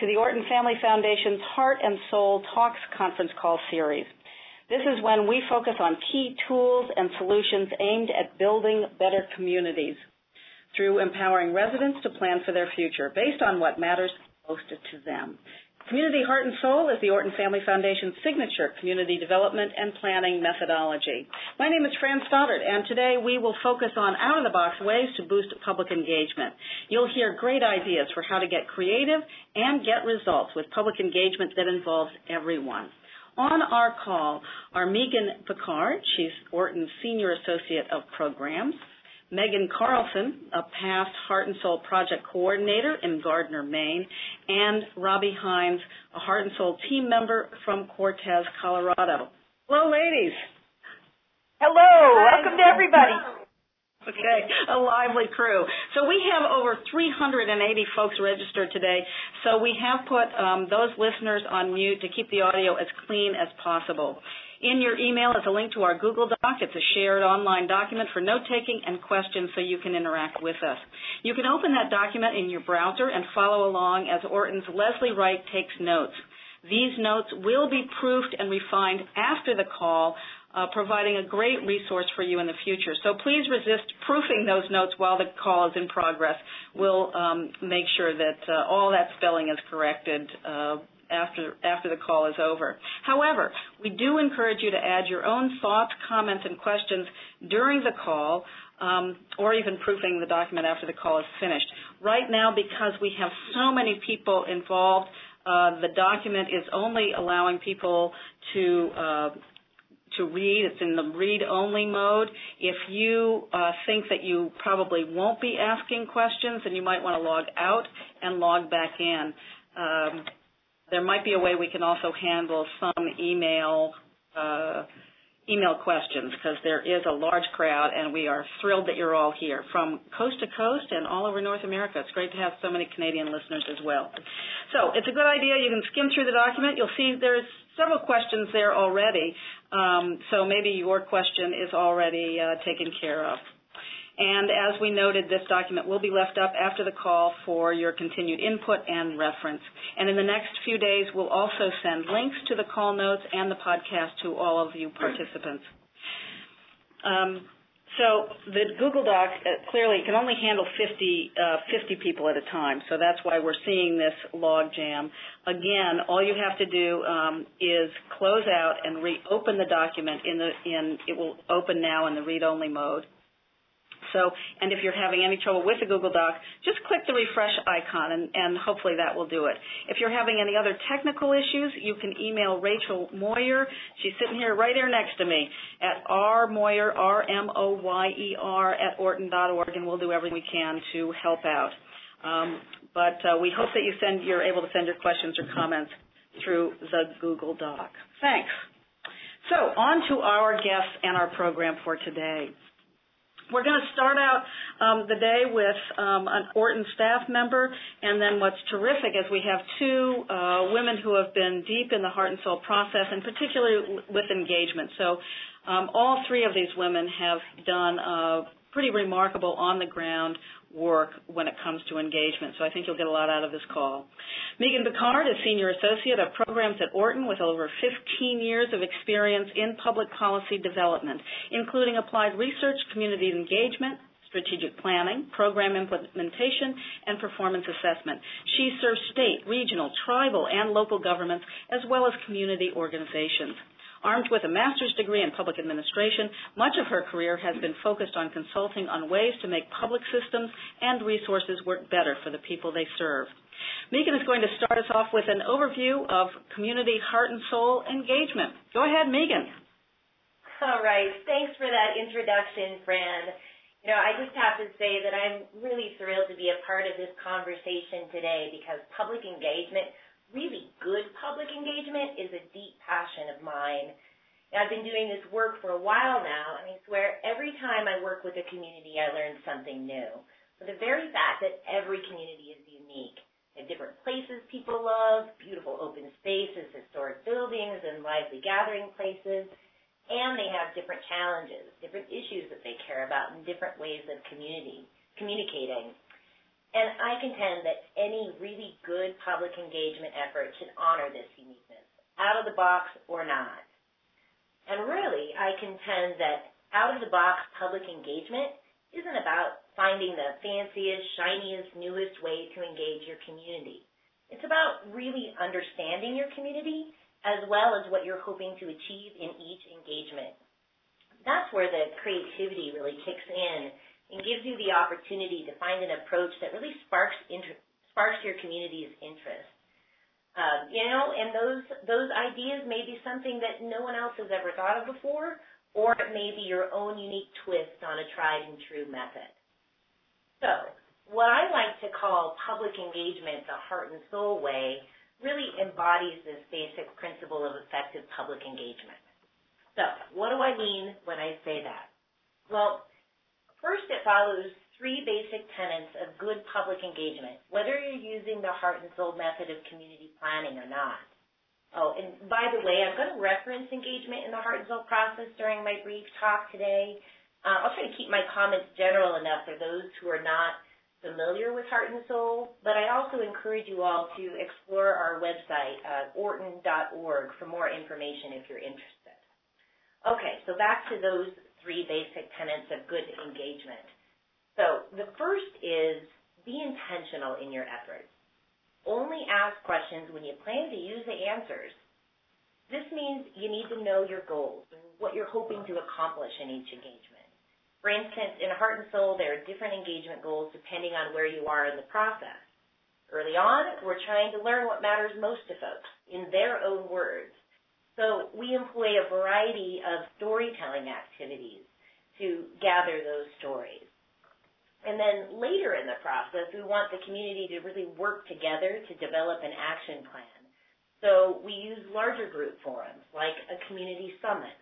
to the Orton Family Foundation's Heart and Soul Talks conference call series. This is when we focus on key tools and solutions aimed at building better communities through empowering residents to plan for their future based on what matters most to them. Community Heart and Soul is the Orton Family Foundation's signature community development and planning methodology. My name is Fran Stoddard, and today we will focus on out of the box ways to boost public engagement. You'll hear great ideas for how to get creative and get results with public engagement that involves everyone. On our call are Meagan Picard, she's Orton's Senior Associate of Programs, Meaghan Carlson, a past Heart and Soul Project Coordinator in Gardiner, Maine, and Robby Henes, a Heart and Soul team member from Cortez, Colorado. Hello, ladies. Hello. Hi. Welcome to everybody. Okay, a lively crew. So we have over 380 folks registered today. So we have put um, those listeners on mute to keep the audio as clean as possible. In your email is a link to our Google Doc. It's a shared online document for note taking and questions so you can interact with us. You can open that document in your browser and follow along as Orton's Leslie Wright takes notes. These notes will be proofed and refined after the call, uh, providing a great resource for you in the future. So please resist proofing those notes while the call is in progress. We'll um, make sure that uh, all that spelling is corrected uh, after after the call is over. However, we do encourage you to add your own thoughts, comments, and questions during the call, um, or even proofing the document after the call is finished. Right now, because we have so many people involved, uh, the document is only allowing people to uh, to read. It's in the read-only mode. If you uh, think that you probably won't be asking questions, then you might want to log out and log back in. There might be a way we can also handle some email uh, email questions because there is a large crowd and we are thrilled that you're all here from coast to coast and all over North America. It's great to have so many Canadian listeners as well. So it's a good idea. You can skim through the document. You'll see there's several questions there already. Um, so maybe your question is already uh, taken care of. And as we noted, this document will be left up after the call for your continued input and reference. And in the next few days, we'll also send links to the call notes and the podcast to all of you participants. Um, so the Google Doc uh, clearly can only handle 50, uh, 50 people at a time, so that's why we're seeing this log jam. Again, all you have to do um, is close out and reopen the document in the in it will open now in the read-only mode. So, and if you're having any trouble with the Google Doc, just click the refresh icon and, hopefully that will do it. If you're having any other technical issues, you can email Rachel Moyer. She's sitting here right here next to me at rmoyer, R-M-O-Y-E-R, orton.org, and we'll do everything we can to help out. Um, but uh, we hope that you're able to send your questions or comments through the Google Doc. Thanks. So on to our guests and our program for today. We're going to start out um, the day with um, an Orton staff member, and then what's terrific is we have two uh, women who have been deep in the heart and soul process, and particularly with engagement. So um, all three of these women have done uh, pretty remarkable on the ground work when it comes to engagement. So I think you'll get a lot out of this call. Meagan Picard is Senior Associate of Programs at Orton with over 15 years of experience in public policy development, including applied research, community engagement, strategic planning, program implementation, and performance assessment. She serves state, regional, tribal, and local governments, as well as community organizations. Armed with a master's degree in public administration, much of her career has been focused on consulting on ways to make public systems and resources work better for the people they serve. Meagan is going to start us off with an overview of community heart and soul engagement. Go ahead, Meagan. All right. Thanks for that introduction, Fran. You know, I just have to say that I'm really thrilled to be a part of this conversation today because public engagement really good public engagement is a deep passion of mine. And I've been doing this work for a while now, and I swear every time I work with a community, I learn something new. For the very fact that every community is unique. They have different places people love, beautiful open spaces, historic buildings, and lively gathering places. And they have different challenges, different issues that they care about, and different ways of community communicating. And I contend that any really good public engagement effort should honor this uniqueness, out of the box or not. And really, I contend that out of the box public engagement isn't about finding the fanciest, shiniest, newest way to engage your community. It's about really understanding your community as well as what you're hoping to achieve in each engagement. That's where the creativity really kicks in and gives you the opportunity to find an approach that really sparks inter- sparks your community's interest. Um, you know, and those those ideas may be something that no one else has ever thought of before, or it may be your own unique twist on a tried and true method. So, what I like to call public engagement the heart and soul way really embodies this basic principle of effective public engagement. So, what do I mean when I say that? Well, First, it follows three basic tenets of good public engagement, whether you're using the heart and soul method of community planning or not. Oh, and by the way, I'm going to reference engagement in the heart and soul process during my brief talk today. Uh, I'll try to keep my comments general enough for those who are not familiar with heart and soul, but I also encourage you all to explore our website, uh, orton.org, for more information if you're interested. Okay, so back to those three basic tenets of good engagement. So the first is be intentional in your efforts. Only ask questions when you plan to use the answers. This means you need to know your goals and what you're hoping to accomplish in each engagement. For instance, in Heart and Soul, there are different engagement goals depending on where you are in the process. Early on, we're trying to learn what matters most to folks in their own words. So we employ a variety of storytelling activities to gather those stories. And then later in the process, we want the community to really work together to develop an action plan. So we use larger group forums like a community summit.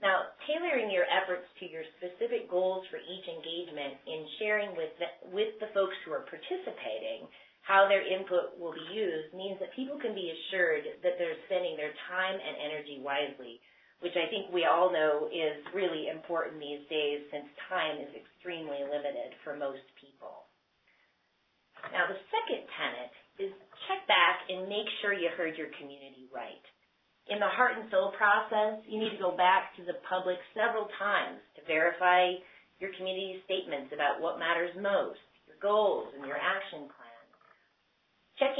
Now, tailoring your efforts to your specific goals for each engagement in sharing with the, with the folks who are participating how their input will be used means that people can be assured that they're spending their time and energy wisely, which I think we all know is really important these days since time is extremely limited for most people. Now, the second tenet is check back and make sure you heard your community right. In the heart and soul process, you need to go back to the public several times to verify your community's statements about what matters most, your goals, and your action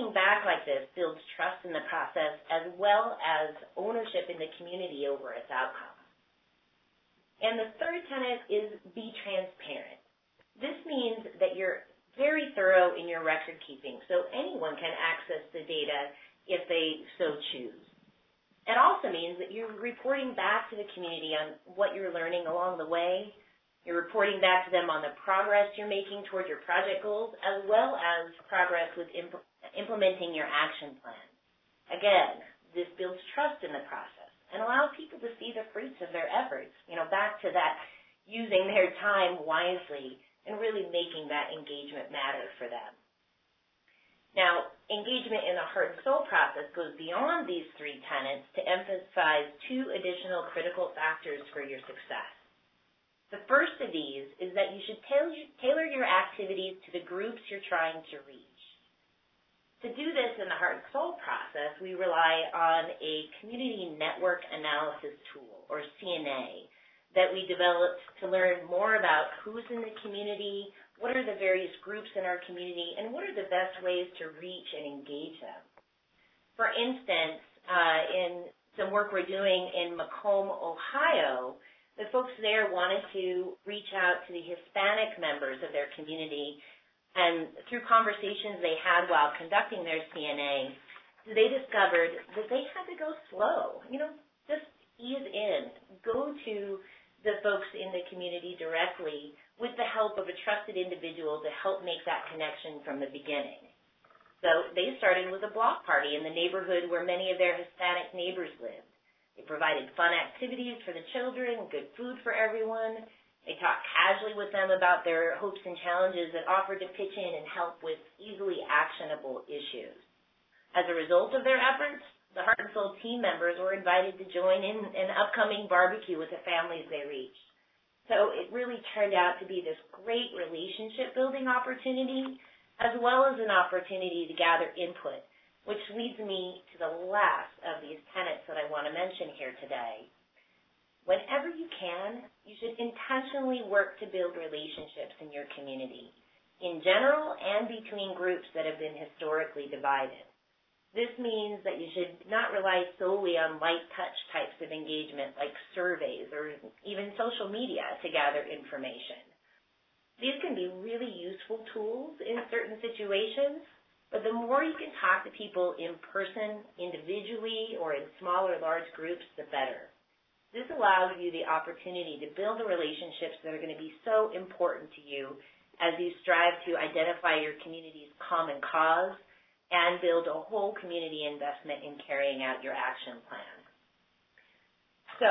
Checking back like this builds trust in the process as well as ownership in the community over its outcome. And the third tenet is be transparent. This means that you're very thorough in your record keeping so anyone can access the data if they so choose. It also means that you're reporting back to the community on what you're learning along the way. You're reporting back to them on the progress you're making toward your project goals as well as progress with implementing your action plan. Again, this builds trust in the process and allows people to see the fruits of their efforts. You know, back to that using their time wisely and really making that engagement matter for them. Now, engagement in the heart and soul process goes beyond these three tenets to emphasize two additional critical factors for your success. The first of these is that you should tailor your activities to the groups you're trying to reach. To do this in the heart and soul process, we rely on a community network analysis tool, or CNA, that we developed to learn more about who's in the community, what are the various groups in our community, and what are the best ways to reach and engage them. For instance, uh, in some work we're doing in Macomb, Ohio, the folks there wanted to reach out to the Hispanic members of their community and through conversations they had while conducting their CNA, they discovered that they had to go slow. You know, just ease in. Go to the folks in the community directly with the help of a trusted individual to help make that connection from the beginning. So they started with a block party in the neighborhood where many of their Hispanic neighbors lived. They provided fun activities for the children, good food for everyone, they talked casually with them about their hopes and challenges and offered to pitch in and help with easily actionable issues. As a result of their efforts, the Heart and Soul team members were invited to join in an upcoming barbecue with the families they reached. So it really turned out to be this great relationship building opportunity as well as an opportunity to gather input, which leads me to the last of these tenets that I want to mention here today. Whenever you can, you should intentionally work to build relationships in your community, in general and between groups that have been historically divided. This means that you should not rely solely on light touch types of engagement like surveys or even social media to gather information. These can be really useful tools in certain situations, but the more you can talk to people in person, individually, or in small or large groups, the better. This allows you the opportunity to build the relationships that are going to be so important to you as you strive to identify your community's common cause and build a whole community investment in carrying out your action plan. So,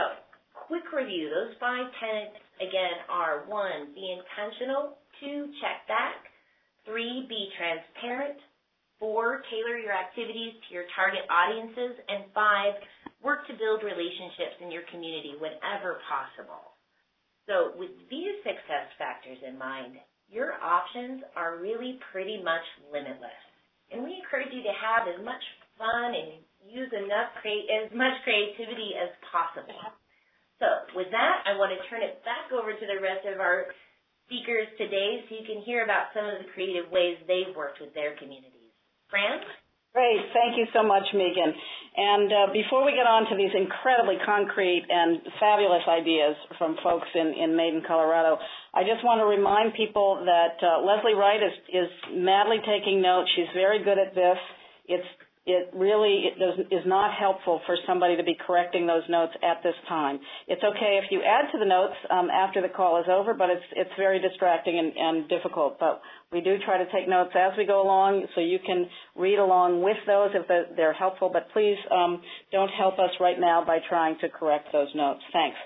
quick review. Those five tenets, again, are one, be intentional, two, check back, three, be transparent, four, tailor your activities to your target audiences, and five, work to build relationships in your community whenever possible. So with these success factors in mind, your options are really pretty much limitless. And we encourage you to have as much fun and use enough create as much creativity as possible. So with that, I want to turn it back over to the rest of our speakers today so you can hear about some of the creative ways they've worked with their communities. Fran? Great. Thank you so much, Megan. And uh, before we get on to these incredibly concrete and fabulous ideas from folks in, in Maiden, Colorado, I just want to remind people that uh, Leslie Wright is, is madly taking notes. She's very good at this. It's it really is not helpful for somebody to be correcting those notes at this time. It's okay if you add to the notes um, after the call is over, but it's it's very distracting and, and difficult. But we do try to take notes as we go along, so you can read along with those if they're helpful. But please um, don't help us right now by trying to correct those notes. Thanks.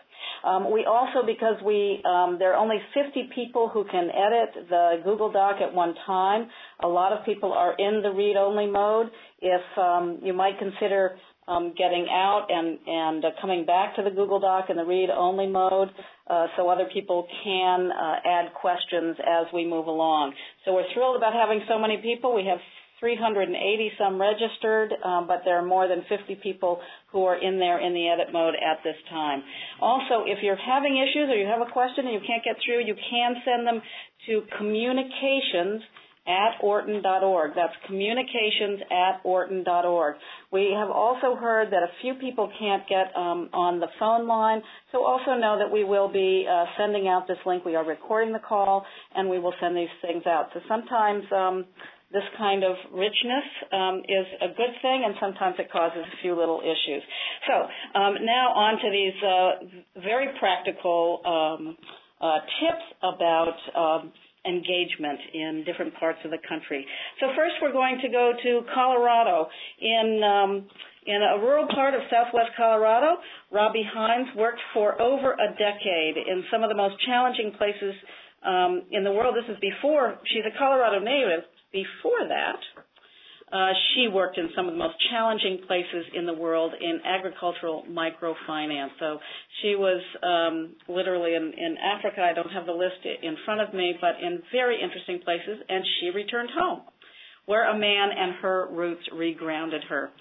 Um, we also, because we um, there are only 50 people who can edit the Google Doc at one time. A lot of people are in the read-only mode. If um, you might consider um, getting out and, and uh, coming back to the Google Doc in the read-only mode uh, so other people can uh, add questions as we move along. So we're thrilled about having so many people. We have 380 some registered, um, but there are more than 50 people who are in there in the edit mode at this time. Also, if you're having issues or you have a question and you can't get through, you can send them to communications at orton.org. That's communications at orton.org. We have also heard that a few people can't get um, on the phone line, so also know that we will be uh, sending out this link. We are recording the call, and we will send these things out. So sometimes um, this kind of richness um, is a good thing, and sometimes it causes a few little issues. So um, now on to these uh, very practical um, uh, tips about um, engagement in different parts of the country. So first, we're going to go to Colorado. In um, in a rural part of southwest Colorado, Robby Henes worked for over a decade in some of the most challenging places um, in the world. This is before she's a Colorado native, before that, uh, she worked in some of the most challenging places in the world in agricultural microfinance. So she was um, literally in, in Africa. I don't have the list in front of me, but in very interesting places. And she returned home, where a man and her roots regrounded her.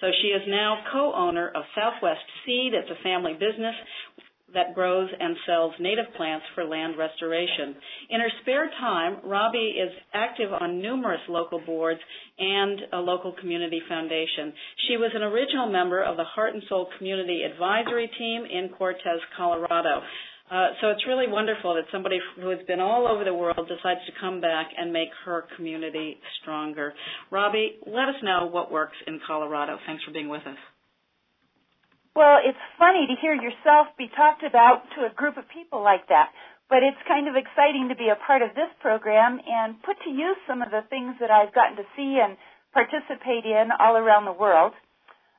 So she is now co-owner of Southwest Seed. It's a family business that grows and sells native plants for land restoration. In her spare time, Robby is active on numerous local boards and a local community foundation. She was an original member of the Heart and Soul Community Advisory Team in Cortez, Colorado. Uh, so it's really wonderful that somebody who has been all over the world decides to come back and make her community stronger. Robby, let us know what works in Colorado. Thanks for being with us. Well, it's funny to hear yourself be talked about to a group of people like that, but it's kind of exciting to be a part of this program and put to use some of the things that I've gotten to see and participate in all around the world.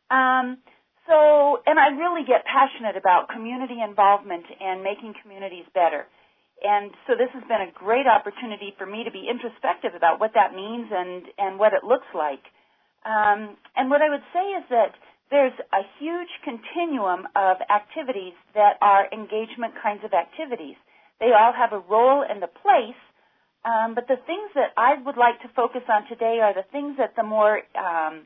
Um, so, and I really get passionate about community involvement and making communities better. And so this has been a great opportunity for me to be introspective about what that means and, and what it looks like. Um, and what I would say is that there's a huge continuum of activities that are engagement kinds of activities. They all have a role and a place, Um, but the things that I would like to focus on today are the things at the more um,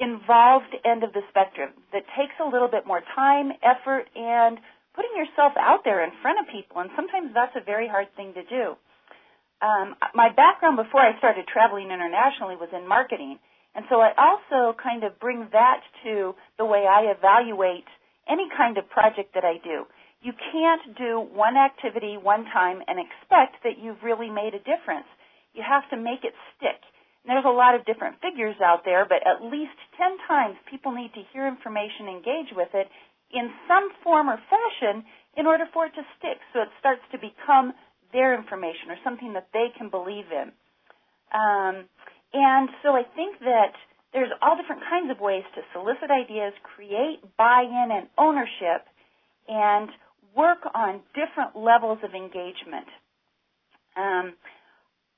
involved end of the spectrum that takes a little bit more time, effort, and putting yourself out there in front of people. And sometimes that's a very hard thing to do. Um, my background before I started traveling internationally was in marketing. And so I also kind of bring that to the way I evaluate any kind of project that I do you can't do one activity one time and expect that you've really made a difference. You have to make it stick. And there's a lot of different figures out there, but at least 10 times people need to hear information, engage with it in some form or fashion in order for it to stick so it starts to become their information or something that they can believe in. Um, and so I think that there's all different kinds of ways to solicit ideas, create buy-in and ownership, and work on different levels of engagement. Um,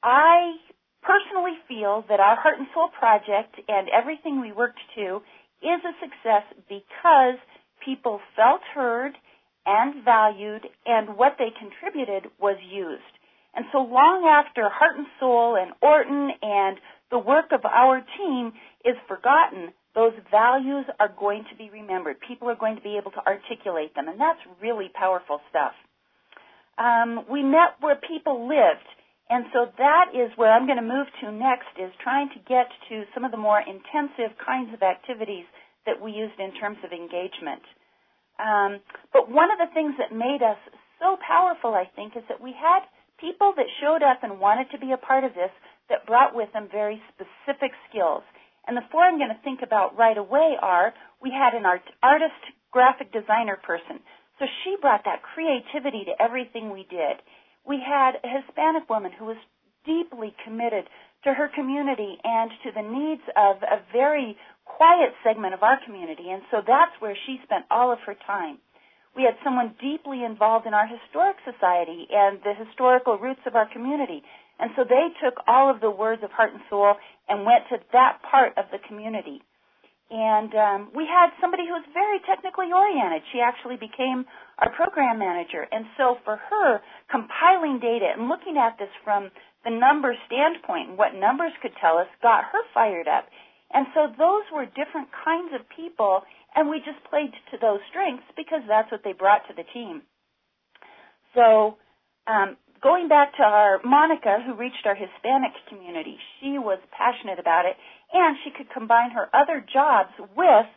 I personally feel that our Heart and Soul project and everything we worked to is a success because people felt heard and valued and what they contributed was used. And so long after Heart and Soul and Orton and the work of our team is forgotten, those values are going to be remembered. People are going to be able to articulate them, and that's really powerful stuff. Um, we met where people lived, and so that is where I'm going to move to next is trying to get to some of the more intensive kinds of activities that we used in terms of engagement. Um, but one of the things that made us so powerful, I think, is that we had people that showed up and wanted to be a part of this that brought with them very specific skills. And the four I'm going to think about right away are we had an art, artist graphic designer person. So she brought that creativity to everything we did. We had a Hispanic woman who was deeply committed to her community and to the needs of a very quiet segment of our community. And so that's where she spent all of her time. We had someone deeply involved in our historic society and the historical roots of our community. And so they took all of the words of heart and soul and went to that part of the community. And um, we had somebody who was very technically oriented. She actually became our program manager. And so for her, compiling data and looking at this from the numbers standpoint and what numbers could tell us got her fired up. And so those were different kinds of people, and we just played to those strengths because that's what they brought to the team. So um, going back to our Monica, who reached our Hispanic community, she was passionate about it, and she could combine her other jobs with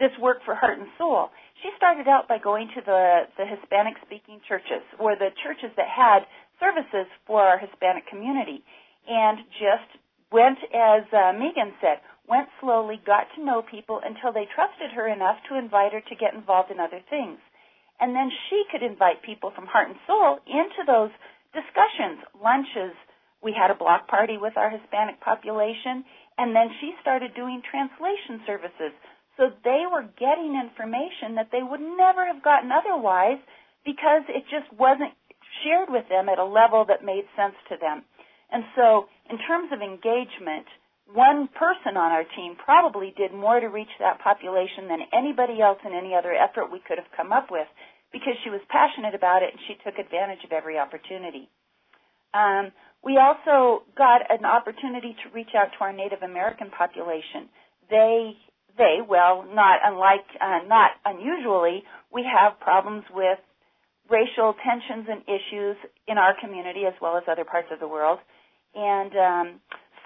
this work for Heart and Soul. She started out by going to the, the Hispanic speaking churches, or the churches that had services for our Hispanic community, and just went, as uh, Meagan said, went slowly, got to know people until they trusted her enough to invite her to get involved in other things. And then she could invite people from Heart and Soul into those discussions, lunches. We had a block party with our Hispanic population, and then she started doing translation services. So they were getting information that they would never have gotten otherwise because it just wasn't shared with them at a level that made sense to them. And so, in terms of engagement, one person on our team probably did more to reach that population than anybody else in any other effort we could have come up with because she was passionate about it and she took advantage of every opportunity. Um, we also got an opportunity to reach out to our Native American population. They, they, well, not unlike, uh, not unusually, we have problems with racial tensions and issues in our community as well as other parts of the world. And um,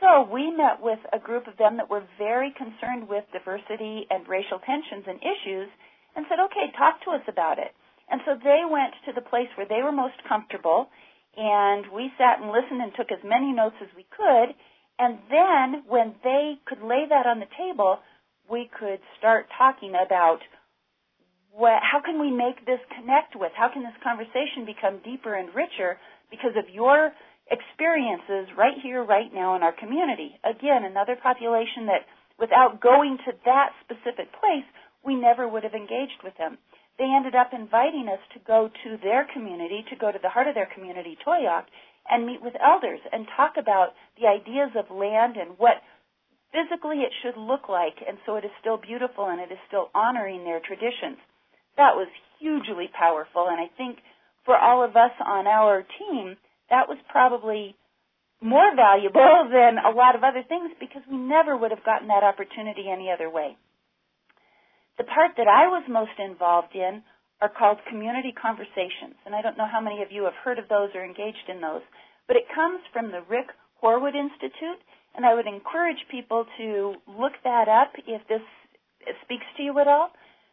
so we met with a group of them that were very concerned with diversity and racial tensions and issues and said, okay, talk to us about it. And so they went to the place where they were most comfortable, and we sat and listened and took as many notes as we could. And then when they could lay that on the table, we could start talking about what, how can we make this connect with? How can this conversation become deeper and richer because of your experiences right here, right now in our community? Again, another population that without going to that specific place, we never would have engaged with them they ended up inviting us to go to their community, to go to the heart of their community, Towaoc, and meet with elders and talk about the ideas of land and what physically it should look like, and so it is still beautiful and it is still honoring their traditions. That was hugely powerful, and I think for all of us on our team, that was probably more valuable than a lot of other things because we never would have gotten that opportunity any other way. The part that I was most involved in are called community conversations, and I don't know how many of you have heard of those or engaged in those, but it comes from the Rick Harwood Institute, and I would encourage people to look that up if this speaks to you at all.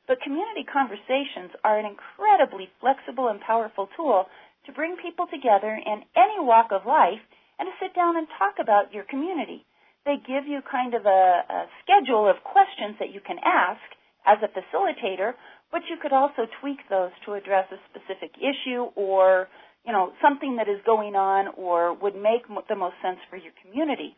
But community conversations are an incredibly flexible and powerful tool to bring people together in any walk of life and to sit down and talk about your community. They give you kind of a, a schedule of questions that you can ask as a facilitator, but you could also tweak those to address a specific issue or, you know, something that is going on or would make the most sense for your community.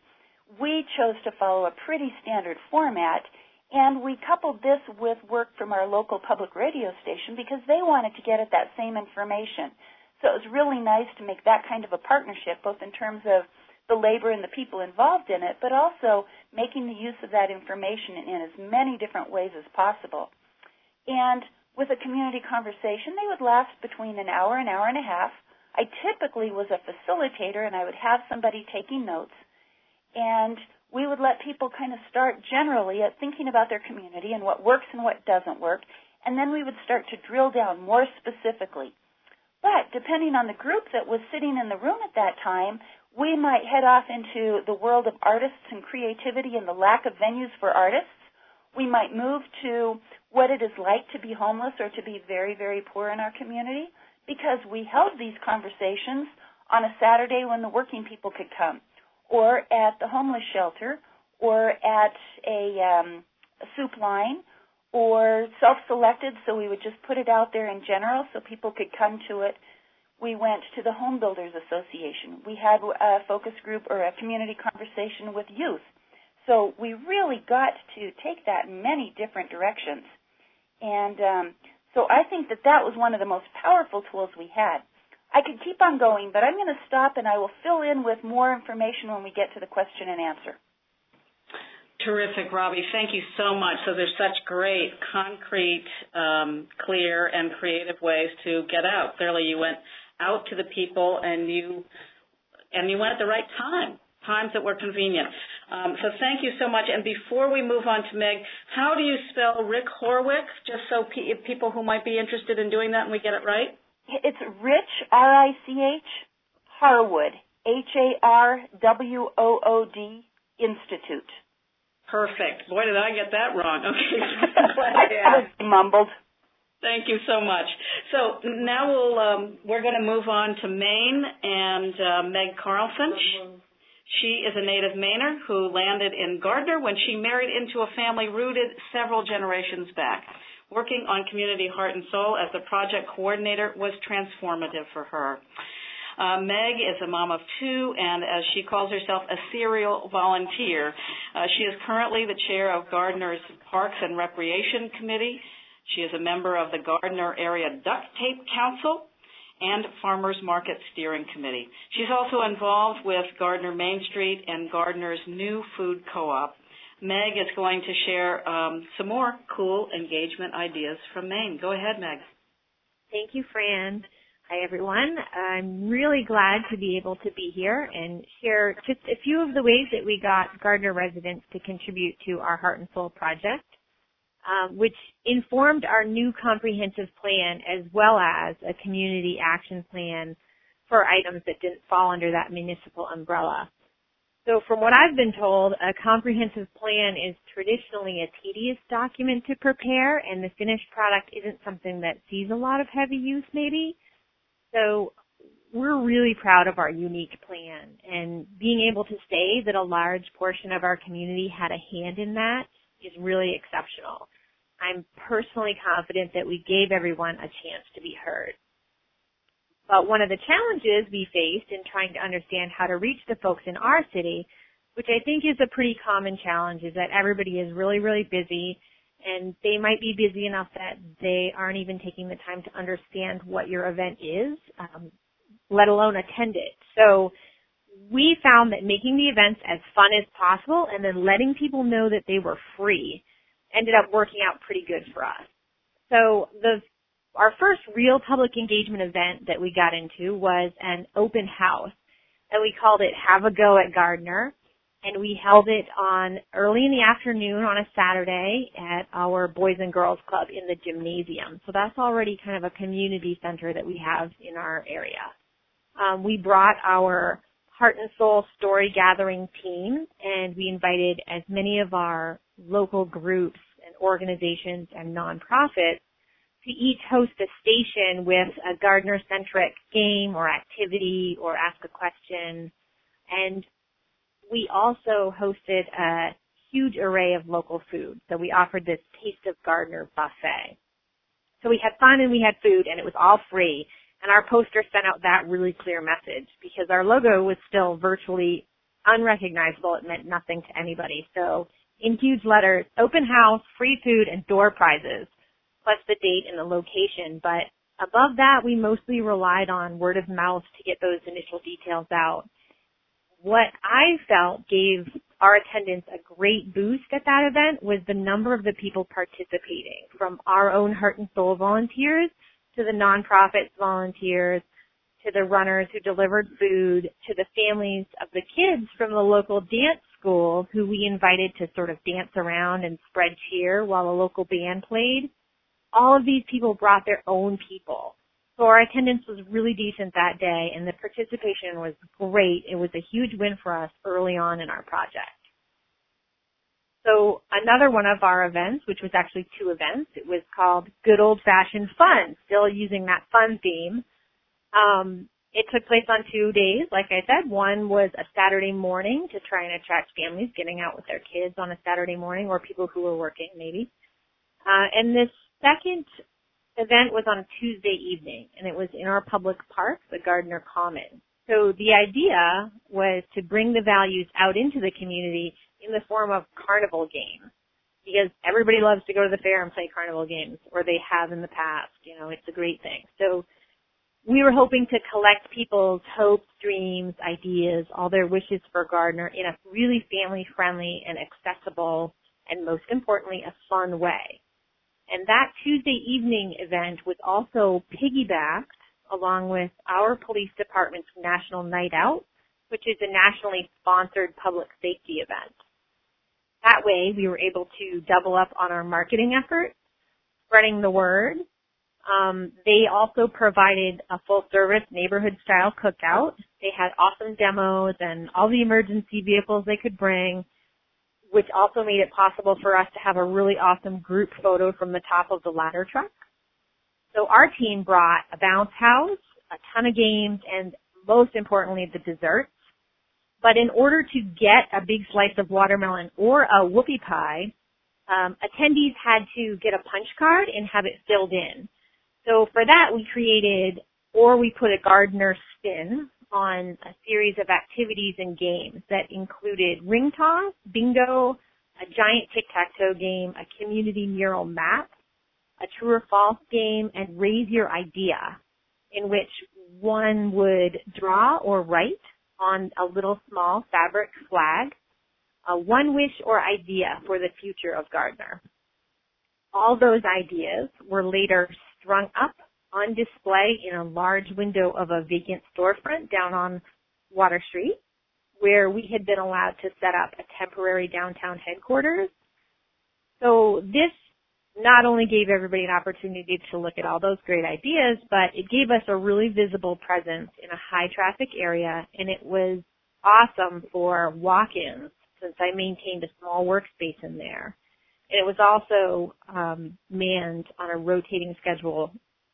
We chose to follow a pretty standard format and we coupled this with work from our local public radio station because they wanted to get at that same information. So it was really nice to make that kind of a partnership, both in terms of the labor and the people involved in it, but also making the use of that information in as many different ways as possible. And with a community conversation, they would last between an hour, and an hour and a half. I typically was a facilitator and I would have somebody taking notes. And we would let people kind of start generally at thinking about their community and what works and what doesn't work. And then we would start to drill down more specifically. But depending on the group that was sitting in the room at that time, we might head off into the world of artists and creativity and the lack of venues for artists. We might move to what it is like to be homeless or to be very, very poor in our community because we held these conversations on a Saturday when the working people could come or at the homeless shelter or at a, um, a soup line or self-selected so we would just put it out there in general so people could come to it we went to the Home Builders Association. We had a focus group or a community conversation with youth. So we really got to take that in many different directions. And um, so I think that that was one of the most powerful tools we had. I could keep on going, but I'm going to stop and I will fill in with more information when we get to the question and answer. Terrific, Robby. Thank you so much. So there's such great, concrete, um, clear, and creative ways to get out. Clearly, you went out to the people and you and you went at the right time, times that were convenient. Um, so thank you so much. And before we move on to Meg, how do you spell Rick Horwick, just so pe- people who might be interested in doing that and we get it right? It's Rich, R-I-C-H, Harwood, H-A-R-W-O-O-D, Institute. Perfect. Boy, did I get that wrong. Okay. I mumbled. Thank you so much. So now we'll um, we're going to move on to Maine and uh, Meg Carlson. She is a native Mainer who landed in Gardiner when she married into a family rooted several generations back. Working on Community Heart and Soul as the project coordinator was transformative for her. Uh, Meg is a mom of two, and as she calls herself, a serial volunteer. Uh, she is currently the chair of Gardiner's Parks and Recreation Committee. She is a member of the Gardiner Area Duct Tape Council and Farmers Market Steering Committee. She's also involved with Gardiner Main Street and Gardiner's New Food Co-op. Meg is going to share um, some more cool engagement ideas from Maine. Go ahead, Meg. Thank you, Fran. Hi, everyone. I'm really glad to be able to be here and share just a few of the ways that we got Gardiner residents to contribute to our Heart and Soul project um, which informed our new comprehensive plan as well as a community action plan for items that didn't fall under that municipal umbrella. So from what I've been told, a comprehensive plan is traditionally a tedious document to prepare and the finished product isn't something that sees a lot of heavy use maybe. So we're really proud of our unique plan and being able to say that a large portion of our community had a hand in that is really exceptional. I'm personally confident that we gave everyone a chance to be heard. But one of the challenges we faced in trying to understand how to reach the folks in our city, which I think is a pretty common challenge, is that everybody is really, really busy and they might be busy enough that they aren't even taking the time to understand what your event is, um, let alone attend it. So we found that making the events as fun as possible and then letting people know that they were free ended up working out pretty good for us. So the our first real public engagement event that we got into was an open house and we called it Have a Go at Gardiner. And we held it on early in the afternoon on a Saturday at our Boys and Girls Club in the gymnasium. So that's already kind of a community center that we have in our area. Um, we brought our heart and soul story gathering team and we invited as many of our local groups organizations and nonprofits to each host a station with a gardiner-centric game or activity or ask a question. And we also hosted a huge array of local food. So we offered this Taste of Gardiner buffet. So we had fun and we had food and it was all free. And our poster sent out that really clear message because our logo was still virtually unrecognizable. It meant nothing to anybody. So in huge letters, open house, free food, and door prizes, plus the date and the location. But above that, we mostly relied on word of mouth to get those initial details out. What I felt gave our attendance a great boost at that event was the number of the people participating from our own heart and soul volunteers to the nonprofits volunteers to the runners who delivered food to the families of the kids from the local dance who we invited to sort of dance around and spread cheer while a local band played. All of these people brought their own people. So our attendance was really decent that day and the participation was great. It was a huge win for us early on in our project. So another one of our events, which was actually two events, it was called Good Old Fashioned Fun, still using that fun theme. Um, it took place on two days, like I said. One was a Saturday morning to try and attract families getting out with their kids on a Saturday morning or people who were working maybe. Uh, and this second event was on a Tuesday evening and it was in our public park, the Gardiner Common. So the idea was to bring the values out into the community in the form of carnival games because everybody loves to go to the fair and play carnival games or they have in the past. You know, it's a great thing. So we were hoping to collect people's hopes, dreams, ideas, all their wishes for Gardiner in a really family friendly and accessible and most importantly a fun way. And that Tuesday evening event was also piggybacked along with our police department's National Night Out, which is a nationally sponsored public safety event. That way we were able to double up on our marketing efforts, spreading the word, um, they also provided a full service neighborhood style cookout. They had awesome demos and all the emergency vehicles they could bring, which also made it possible for us to have a really awesome group photo from the top of the ladder truck. So our team brought a bounce house, a ton of games, and most importantly, the desserts. But in order to get a big slice of watermelon or a whoopie pie, um, attendees had to get a punch card and have it filled in. So for that, we created, or we put a Gardiner spin on a series of activities and games that included ring toss, bingo, a giant tic-tac-toe game, a community mural map, a true or false game, and raise your idea, in which one would draw or write on a little small fabric flag a one wish or idea for the future of Gardiner. All those ideas were later strung up on display in a large window of a vacant storefront down on Water Street, where we had been allowed to set up a temporary downtown headquarters. So this not only gave everybody an opportunity to look at all those great ideas, but it gave us a really visible presence in a high traffic area and it was awesome for walk-ins since I maintained a small workspace in there. It was also um, manned on a rotating schedule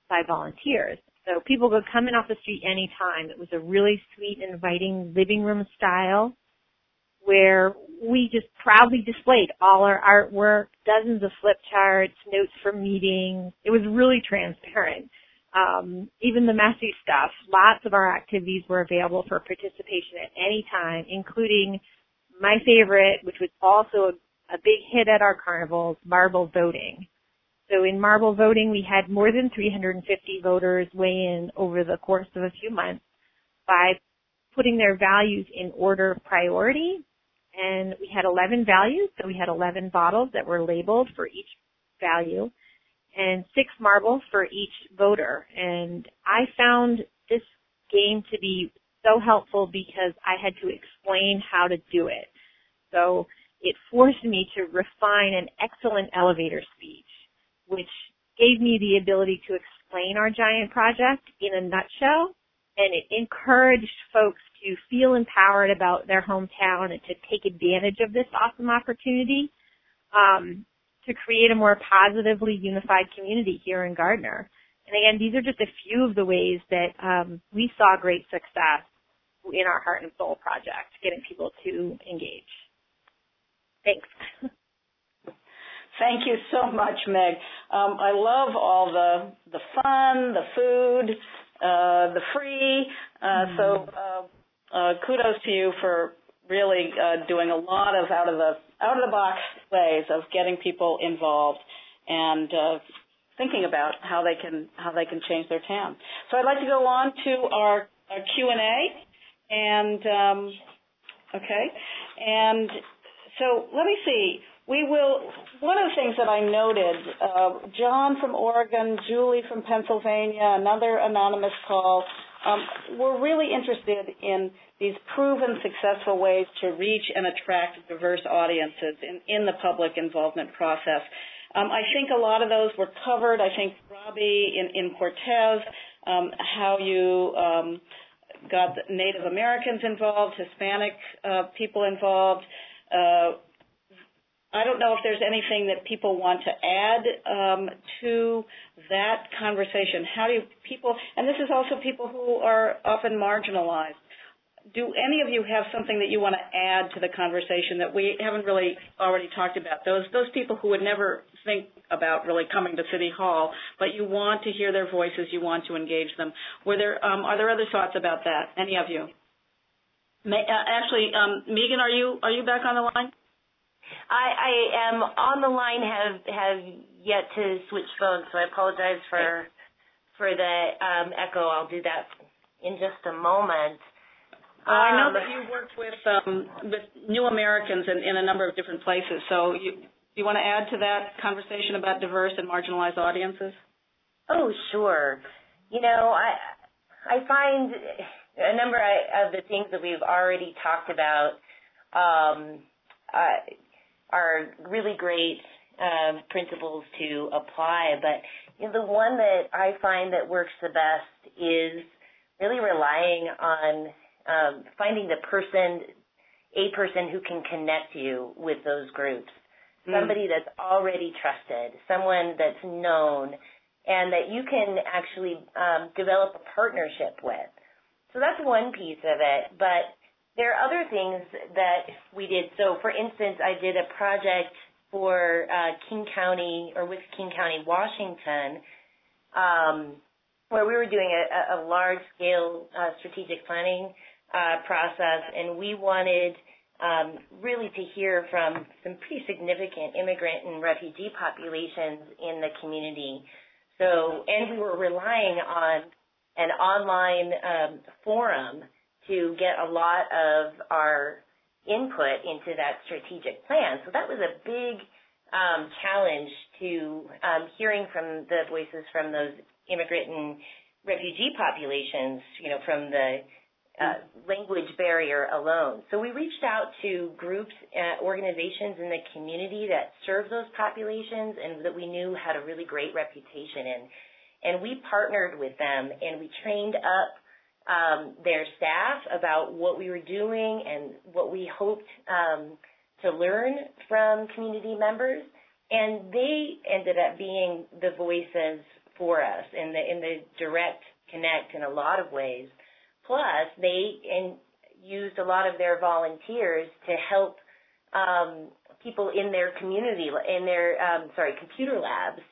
by volunteers. So people could come in off the street anytime. It was a really sweet, inviting living room style where we just proudly displayed all our artwork, dozens of flip charts, notes from meetings. It was really transparent. Um, even the messy stuff, lots of our activities were available for participation at any time, including my favorite, which was also a big hit at our carnivals, marble voting. So in marble voting, we had more than 350 voters weigh in over the course of a few months by putting their values in order of priority. And we had 11 values, so we had 11 bottles that were labeled for each value and six marbles for each voter. And I found this game to be so helpful because I had to explain how to do it. So it forced me to refine an excellent elevator speech, which gave me the ability to explain our giant project in a nutshell and it encouraged folks to feel empowered about their hometown and to take advantage of this awesome opportunity um, to create a more positively unified community here in Gardiner. And again, these are just a few of the ways that um, we saw great success in our Heart and Soul project, getting people to engage. Thanks. Thank you so much, Meg. Um, I love all the the fun, the food, uh, the free. Uh, mm-hmm. So uh, uh, kudos to you for really uh, doing a lot of out of the out of the box ways of getting people involved and uh, thinking about how they can how they can change their town. So I'd like to go on to our, our Q and A, and um, okay, and so let me see. We will. One of the things that I noted, uh, John from Oregon, Julie from Pennsylvania, another anonymous call. Um, we're really interested in these proven successful ways to reach and attract diverse audiences in, in the public involvement process. Um, I think a lot of those were covered. I think Robby in, in Cortez, um, how you um, got Native Americans involved, Hispanic uh, people involved. Uh, I don't know if there's anything that people want to add um, to that conversation. How do people, and this is also people who are often marginalized. Do any of you have something that you want to add to the conversation that we haven't really already talked about? Those those people who would never think about really coming to City Hall, but you want to hear their voices, you want to engage them. Were there um, are there other thoughts about that? Any of you? Uh, actually, um, Meagan, are you are you back on the line? I, I am on the line. Have have yet to switch phones, so I apologize for for the um, echo. I'll do that in just a moment. I know um, that you worked with um, with New Americans in, in a number of different places. So you you want to add to that conversation about diverse and marginalized audiences? Oh, sure. You know, I I find a number of the things that we've already talked about um, uh, are really great um, principles to apply. But you know, the one that I find that works the best is really relying on um, finding the person, a person who can connect you with those groups. Mm. Somebody that's already trusted, someone that's known, and that you can actually um, develop a partnership with. So that's one piece of it. But there are other things that we did. So, for instance, I did a project for uh, King County or with King County, Washington, um, where we were doing a, a large scale uh, strategic planning uh, process, and we wanted um, really to hear from some pretty significant immigrant and refugee populations in the community. So, and we were relying on an online um, forum to get a lot of our input into that strategic plan. So that was a big um, challenge to um, hearing from the voices from those immigrant and refugee populations, you know, from the uh, language barrier alone. So we reached out to groups, uh, organizations in the community that serve those populations and that we knew had a really great reputation in. And we partnered with them and we trained up um, their staff about what we were doing and what we hoped um, to learn from community members, and they ended up being the voices for us in the in the direct connect in a lot of ways. Plus, they in, used a lot of their volunteers to help um, people in their community, in their um, sorry computer labs,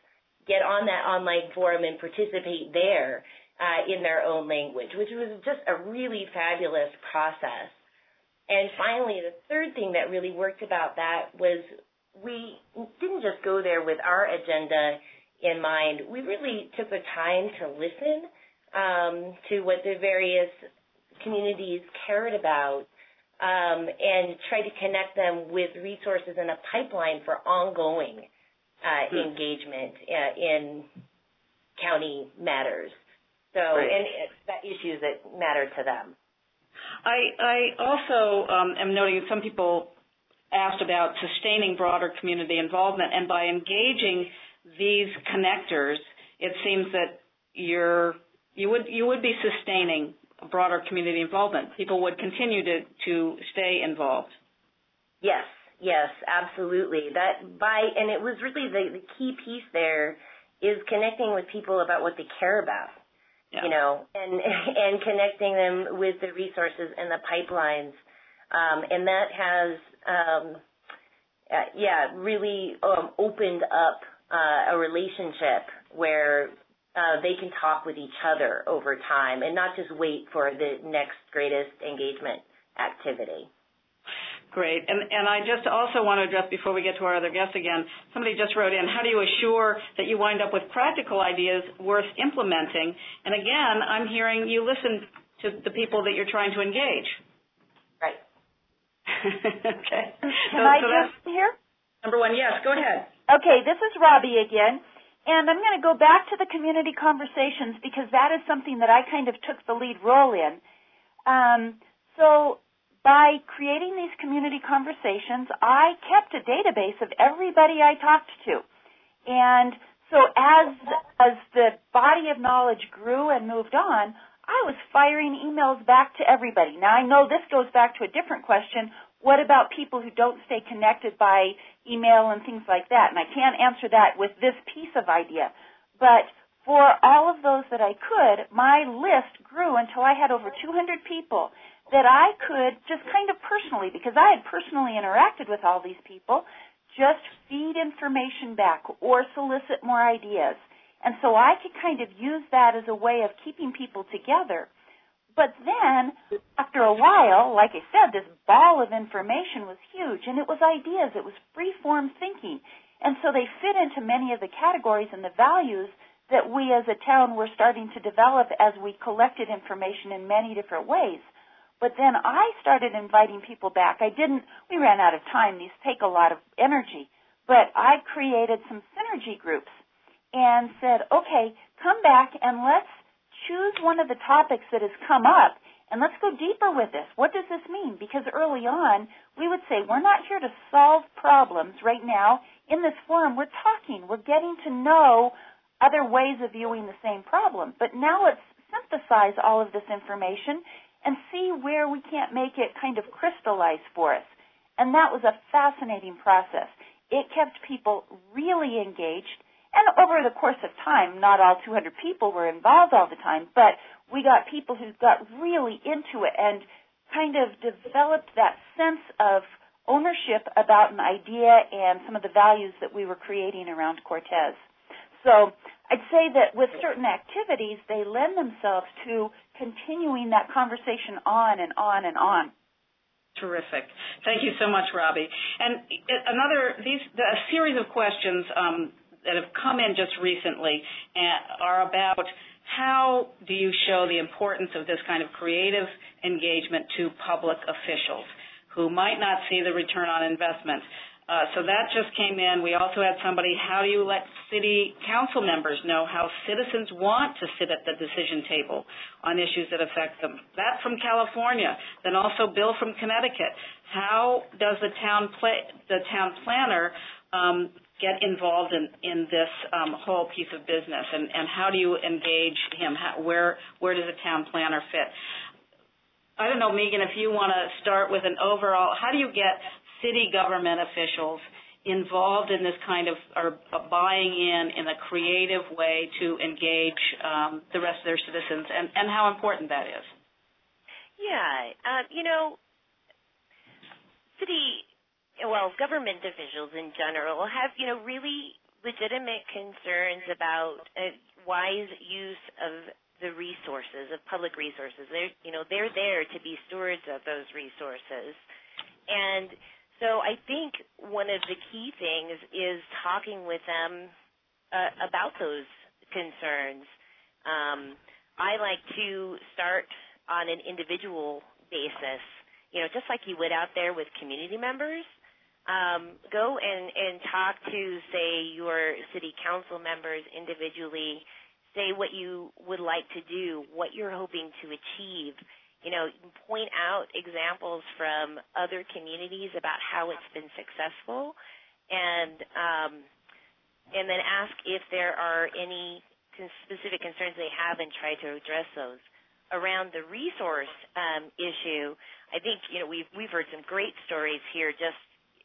get on that online forum and participate there uh, in their own language, which was just a really fabulous process. And finally, the third thing that really worked about that was we didn't just go there with our agenda in mind. We really took the time to listen um, to what the various communities cared about um, and try to connect them with resources and a pipeline for ongoing uh, hmm. engagement uh, in county matters. So, right. and that issues that matter to them. I, I also um, am noting that some people asked about sustaining broader community involvement, and by engaging these connectors, it seems that you're you would you would be sustaining broader community involvement. People would continue to to stay involved. Yes, yes, absolutely. That by and it was really the, the key piece there is connecting with people about what they care about. Yeah. You know, and and connecting them with the resources and the pipelines. Um, and that has um, uh, yeah, really um, opened up uh, a relationship where uh, they can talk with each other over time and not just wait for the next greatest engagement activity. Great. And, and I just also want to address before we get to our other guests again, somebody just wrote in, how do you assure that you wind up with practical ideas worth implementing? And again, I'm hearing you listen to the people that you're trying to engage. Right. okay. Can I so just here? Number one, yes, go ahead. Okay, this is Robby again. And I'm going to go back to the community conversations because that is something that I kind of took the lead role in. Um, By creating these community conversations, I kept a database of everybody I talked to. And so as as the body of knowledge grew and moved on, I was firing emails back to everybody. Now I know this goes back to a different question. What about people who don't stay connected by email and things like that? And I can't answer that with this piece of idea. But for all of those that I could, my list grew until I had over 200 people that I could just kind of personally, because I had personally interacted with all these people, just feed information back or solicit more ideas. And so I could kind of use that as a way of keeping people together. But then, after a while, like I said, this ball of information was huge, and it was ideas, it was free form thinking. And so they fit into many of the categories and the values that we as a town were starting to develop as we collected information in many different ways. But then I started inviting people back. I didn't, we ran out of time. These take a lot of energy. But I created some synergy groups and said, okay, come back and let's choose one of the topics that has come up and let's go deeper with this. What does this mean? Because early on, we would say, we're not here to solve problems right now. In this forum, we're talking, we're getting to know other ways of viewing the same problem. But now let's synthesize all of this information and see where we can't make it kind of crystallize for us. And that was a fascinating process. It kept people really engaged and over the course of time, not all 200 people were involved all the time, but we got people who got really into it and kind of developed that sense of ownership about an idea and some of the values that we were creating around Cortez. So I'd say that with certain activities, they lend themselves to continuing that conversation on and on and on. Terrific. Thank you so much, Robby. And another, these, a series of questions um, that have come in just recently are about how do you show the importance of this kind of creative engagement to public officials who might not see the return on investment. Uh, so that just came in. We also had somebody, how do you let city council members know how citizens want to sit at the decision table on issues that affect them? That from California. Then also Bill from Connecticut. How does the town play, the town planner um, get involved in, this um, whole piece of business, and, how do you engage him? Where does a town planner fit? I don't know, Meagan, if you want to start with an overall, how do you get city government officials involved in this kind of are buying in in a creative way to engage um, the rest of their citizens, and, and how important that is? Yeah, uh, you know, city well, government officials in general have, you know, really legitimate concerns about a wise use of the resources, of public resources. They're, you know, they're there to be stewards of those resources. And I think one of the key things is talking with them uh, about those concerns. Um, I like to start on an individual basis, you know, just like you would out there with community members um, go and, and talk to, say, your city council members individually, say what you would like to do, what you're hoping to achieve, you know, point out examples from other communities about how it's been successful, and um, and then ask if there are any specific concerns they have and try to address those. Around the resource um, issue, I think you know we've we've heard some great stories here just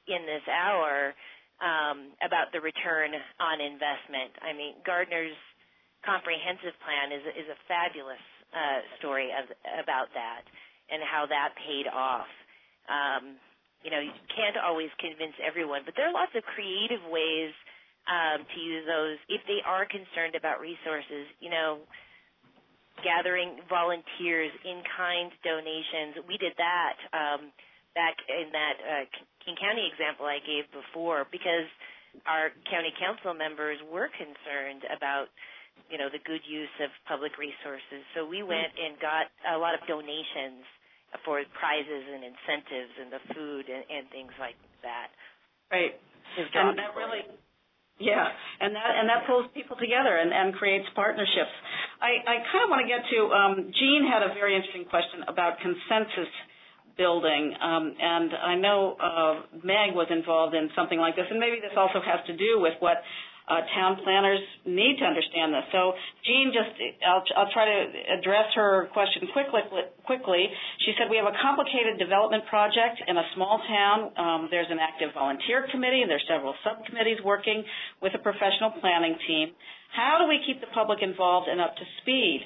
in this hour um, about the return on investment. I mean, Gardiner's comprehensive plan is is a fabulous uh, story of, about that and how that paid off. Um, you know, you can't always convince everyone, but there are lots of creative ways um, to use those if they are concerned about resources. You know, gathering volunteers, in-kind donations. We did that um, back in that uh, King County example I gave before because our county council members were concerned about you know the good use of public resources. So we mm-hmm. went and got a lot of donations for prizes and incentives and the food and, and things like that. Right. And that really yeah, and that and that pulls people together and, and creates partnerships. I, I kind of want to get to um, Jean had a very interesting question about consensus building, um, and I know uh, Meg was involved in something like this, and maybe this also has to do with what town planners need to understand this. So, Jean, just I'll, I'll try to address her question quickly. Quickly, she said we have a complicated development project in a small town. Um, there's an active volunteer committee, and there's several subcommittees working with a professional planning team. How do we keep the public involved and up to speed?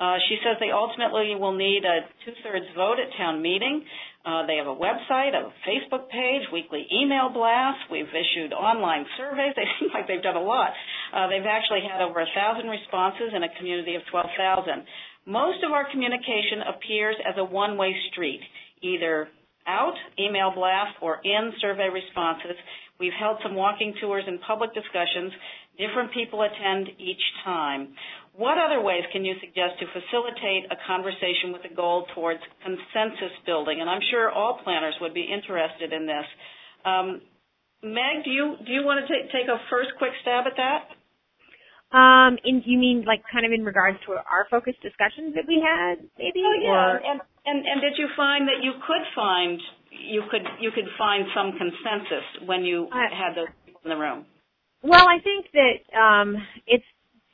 Uh, she says they ultimately will need a two-thirds vote at town meeting. Uh, they have a website, a Facebook page, weekly email blasts. We've issued online surveys. They seem like they've done a lot. Uh, they've actually had over a thousand responses in a community of 12,000. Most of our communication appears as a one-way street, either out, email blast, or in survey responses. We've held some walking tours and public discussions. Different people attend each time. What other ways can you suggest to facilitate a conversation with a goal towards consensus building? And I'm sure all planners would be interested in this. Um, Meg, do you do you want to take take a first quick stab at that? Um, in you mean like kind of in regards to our focused discussions that we had, maybe? Oh yeah, and, and and did you find that you could find you could you could find some consensus when you uh, had those people in the room? Well, I think that um, it's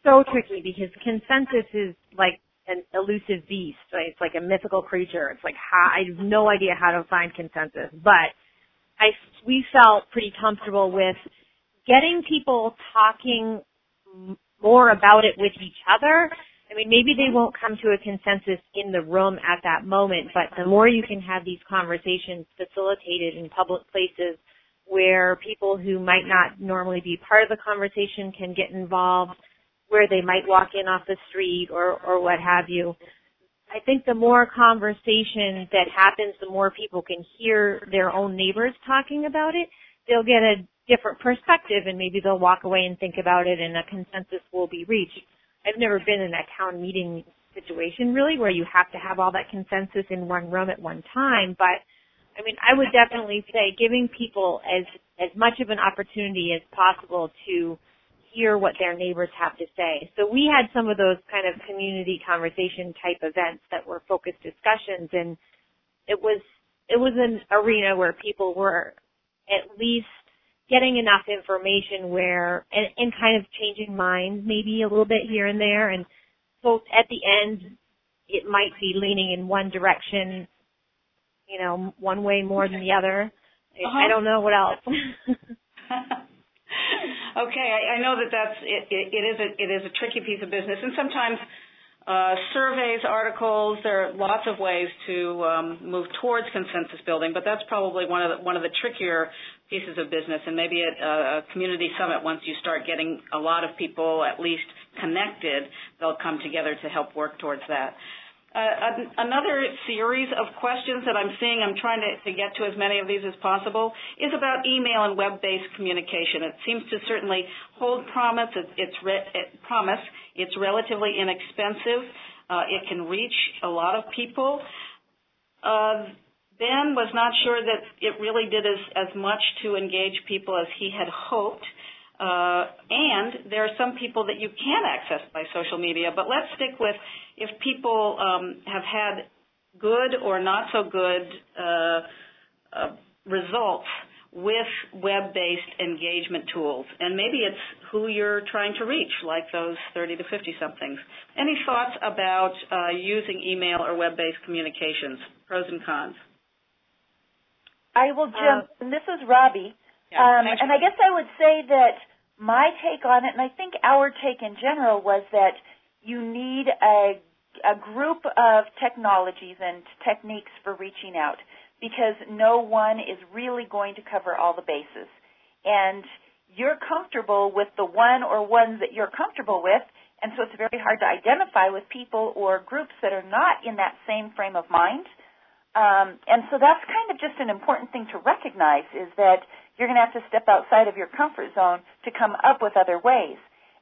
so tricky because consensus is like an elusive beast. Right? It's like a mythical creature. It's like how, I have no idea how to find consensus, but I we felt pretty comfortable with getting people talking more about it with each other. I mean, maybe they won't come to a consensus in the room at that moment, but the more you can have these conversations facilitated in public places where people who might not normally be part of the conversation can get involved, where they might walk in off the street or, or what have you. I think the more conversation that happens, the more people can hear their own neighbors talking about it, they'll get a different perspective and maybe they'll walk away and think about it and a consensus will be reached. I've never been in a town meeting situation really where you have to have all that consensus in one room at one time, but I mean, I would definitely say giving people as as much of an opportunity as possible to hear what their neighbors have to say. So we had some of those kind of community conversation type events that were focused discussions and it was it was an arena where people were at least getting enough information where and, and kind of changing minds maybe a little bit here and there and so at the end it might be leaning in one direction you know one way more than the other uh-huh. i don't know what else Okay, I, know that that's it, is a it is a tricky piece of business, and sometimes uh, surveys, articles, there are lots of ways to um, move towards consensus building, but that's probably one of the, one of the trickier pieces of business. And maybe at a community summit, once you start getting a lot of people at least connected, they'll come together to help work towards that. Another series of questions that I'm seeing, I'm trying to, get to as many of these as possible, is about email and web-based communication. It seems to certainly hold promise. It, it's promise. It's relatively inexpensive. Uh, it can reach a lot of people. Uh, ben was not sure that it really did as, as much to engage people as he had hoped. Uh, and there are some people that you can access by social media, but let's stick with if people um, have had good or not so good uh, uh, results with web-based engagement tools. And maybe it's who you're trying to reach, like those 30 to 50 somethings. Any thoughts about uh, using email or web-based communications? Pros and cons. I will jump. Uh, this is Robby. Yeah, um, and I guess I would say that my take on it, and I think our take in general, was that you need a a group of technologies and techniques for reaching out because no one is really going to cover all the bases. And you're comfortable with the one or ones that you're comfortable with, and so it's very hard to identify with people or groups that are not in that same frame of mind. Um, and so that's kind of just an important thing to recognize is that you're going to have to step outside of your comfort zone to come up with other ways.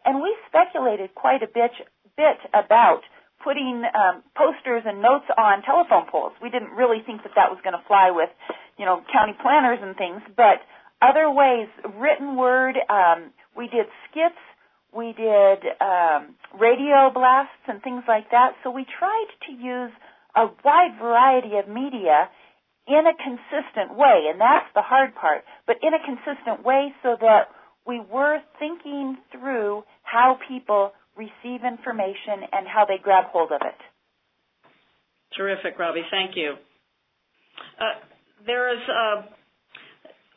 And we speculated quite a bit, bit about putting um, posters and notes on telephone poles. We didn't really think that that was going to fly with, you know, county planners and things, but other ways, written word. Um, we did skits. We did um, radio blasts and things like that. So we tried to use a wide variety of media in a consistent way, and that's the hard part, but in a consistent way so that we were thinking through how people receive information and how they grab hold of it. Terrific, Robby. Thank you. Uh, there is uh,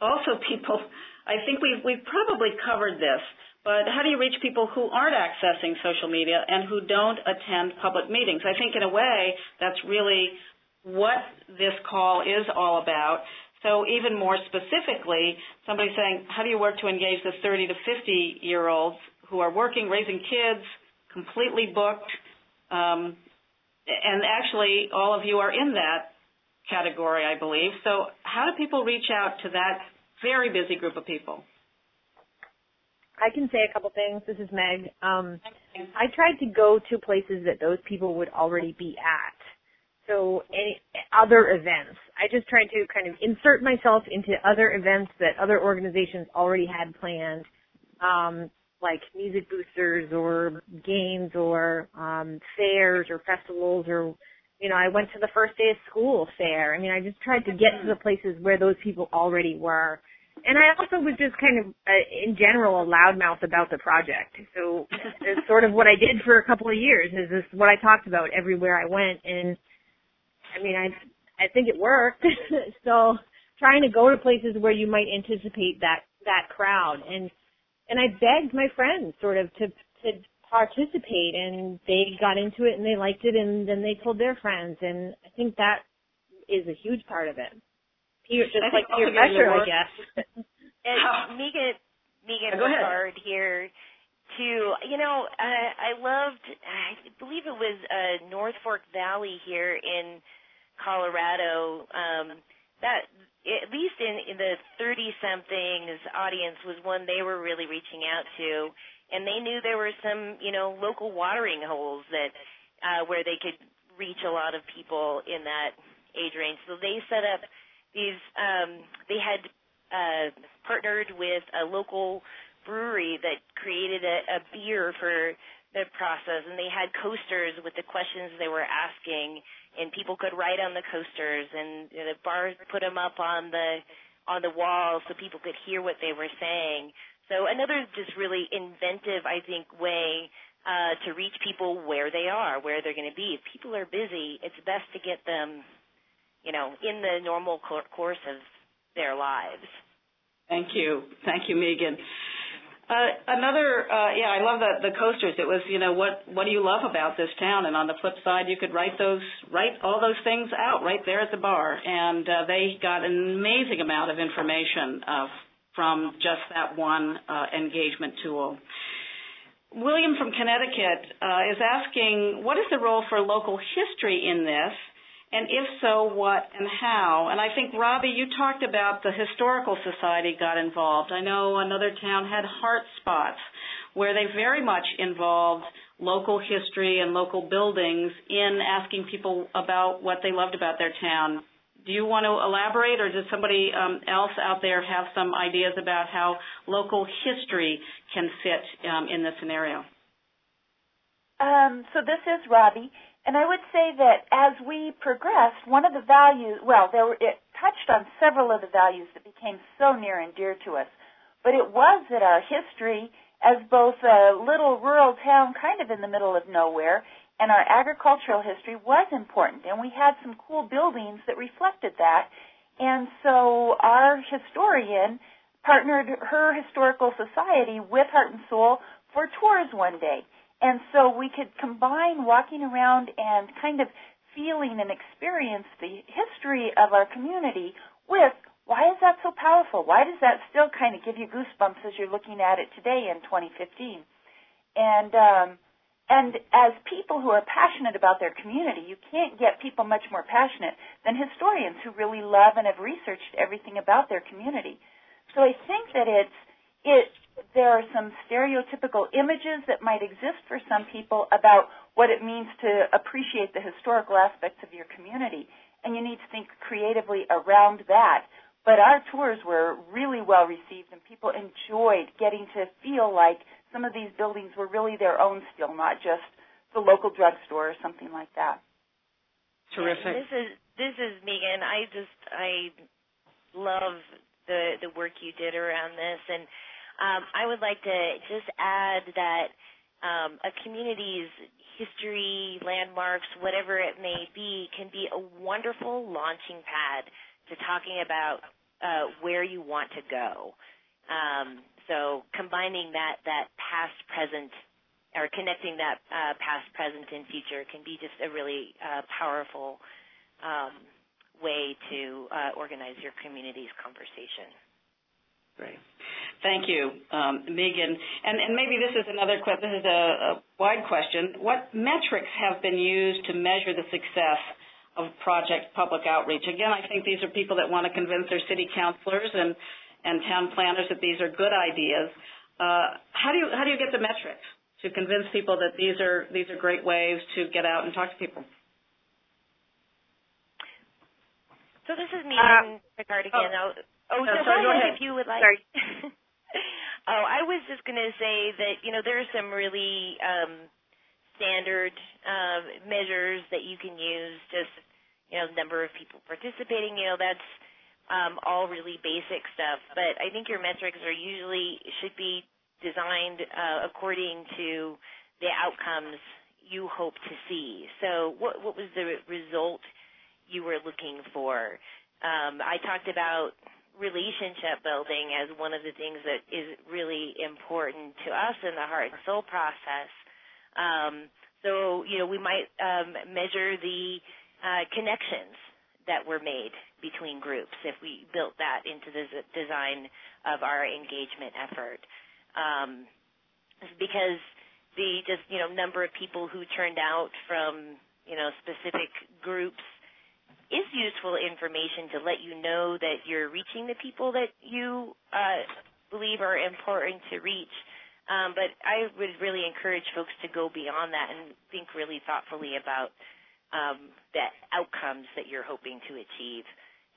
also people, I think we've, we've probably covered this, but how do you reach people who aren't accessing social media and who don't attend public meetings? I think in a way that's really what this call is all about. So even more specifically, somebody saying, how do you work to engage the 30 to 50 year olds who are working, raising kids, completely booked, um, and actually all of you are in that category, I believe. So how do people reach out to that very busy group of people? I can say a couple things. This is Meg. Um, I tried to go to places that those people would already be at. So any other events. I just tried to kind of insert myself into other events that other organizations already had planned. Um, like music boosters or games or um fairs or festivals or you know, I went to the first day of school fair. I mean, I just tried to get to the places where those people already were. And I also was just kind of, uh, in general, a loudmouth about the project. So it's sort of what I did for a couple of years. Is this what I talked about everywhere I went? And I mean, I I think it worked. so trying to go to places where you might anticipate that that crowd and and I begged my friends sort of to to participate and they got into it and they liked it and then they told their friends and I think that is a huge part of it. Peer, just I like peer pressure, I guess. and Meagan, Meagan Go Picard here too. You know, I, I loved. I believe it was uh, North Fork Valley here in Colorado. Um, that at least in, in the 30 somethings audience was one they were really reaching out to and they knew there were some you know local watering holes that uh where they could reach a lot of people in that age range so they set up these um they had uh partnered with a local brewery that created a, a beer for the process and they had coasters with the questions they were asking and people could write on the coasters and you know, the bars put them up on the on the walls so people could hear what they were saying. So another just really inventive, I think, way uh, to reach people where they are, where they're going to be. If people are busy, it's best to get them, you know, in the normal course of their lives. Thank you, thank you, Meagan. Uh, another, uh, yeah, I love the, the coasters. It was, you know, what what do you love about this town? And on the flip side, you could write those, write all those things out right there at the bar. And uh, they got an amazing amount of information uh, from just that one uh, engagement tool. William from Connecticut uh, is asking, what is the role for local history in this? And if so, what and how? And I think, Robby, you talked about the Historical Society got involved. I know another town had Heart Spots, where they very much involved local history and local buildings in asking people about what they loved about their town. Do you want to elaborate, or does somebody um, else out there have some ideas about how local history can fit um, in this scenario? Um, so this is Robby, and I would say that as we progressed, one of the values, well, there were, it touched on several of the values that became so near and dear to us, but it was that our history as both a little rural town kind of in the middle of nowhere and our agricultural history was important. And we had some cool buildings that reflected that. And so our historian partnered her historical society with heart and soul for tours one day and so we could combine walking around and kind of feeling and experience the history of our community with why is that so powerful? Why does that still kind of give you goosebumps as you're looking at it today in 2015? And um, and as people who are passionate about their community, you can't get people much more passionate than historians who really love and have researched everything about their community. So I think that it's it there are some stereotypical images that might exist for some people about what it means to appreciate the historical aspects of your community. And you need to think creatively around that. But our tours were really well received and people enjoyed getting to feel like some of these buildings were really their own still, not just the local drugstore or something like that. Terrific. This is this is Meagan. I just I love the work you did around this and um, I would like to just add that um, a community's history, landmarks, whatever it may be, can be a wonderful launching pad to talking about uh, where you want to go. Um, so combining that that past, present, or connecting that uh, past, present, and future can be just a really uh, powerful um, way to uh, organize your community's conversation. Great. Thank you, um, Meagan. And, and, maybe this is another question. This is a, a, wide question. What metrics have been used to measure the success of Project Public Outreach? Again, I think these are people that want to convince their city councilors and, and town planners that these are good ideas. Uh, how do you how do you get the metrics to convince people that these are these are great ways to get out and talk to people? So this is Meagan uh, Picard again. Oh. Oh, no, so sorry, go ahead. if you would like. Sorry. oh, I was just going to say that you know there are some really um, standard uh, measures that you can use. Just you know, number of people participating. You know, that's um, all really basic stuff. But I think your metrics are usually should be designed uh, according to the outcomes you hope to see. So, what what was the result you were looking for? Um, I talked about relationship building as one of the things that is really important to us in the heart and soul process. Um, so, you know, we might um, measure the uh, connections that were made between groups if we built that into the design of our engagement effort. Um, because the just, you know, number of people who turned out from, you know, specific groups is useful information to let you know that you're reaching the people that you uh, believe are important to reach. Um, but I would really encourage folks to go beyond that and think really thoughtfully about um, the outcomes that you're hoping to achieve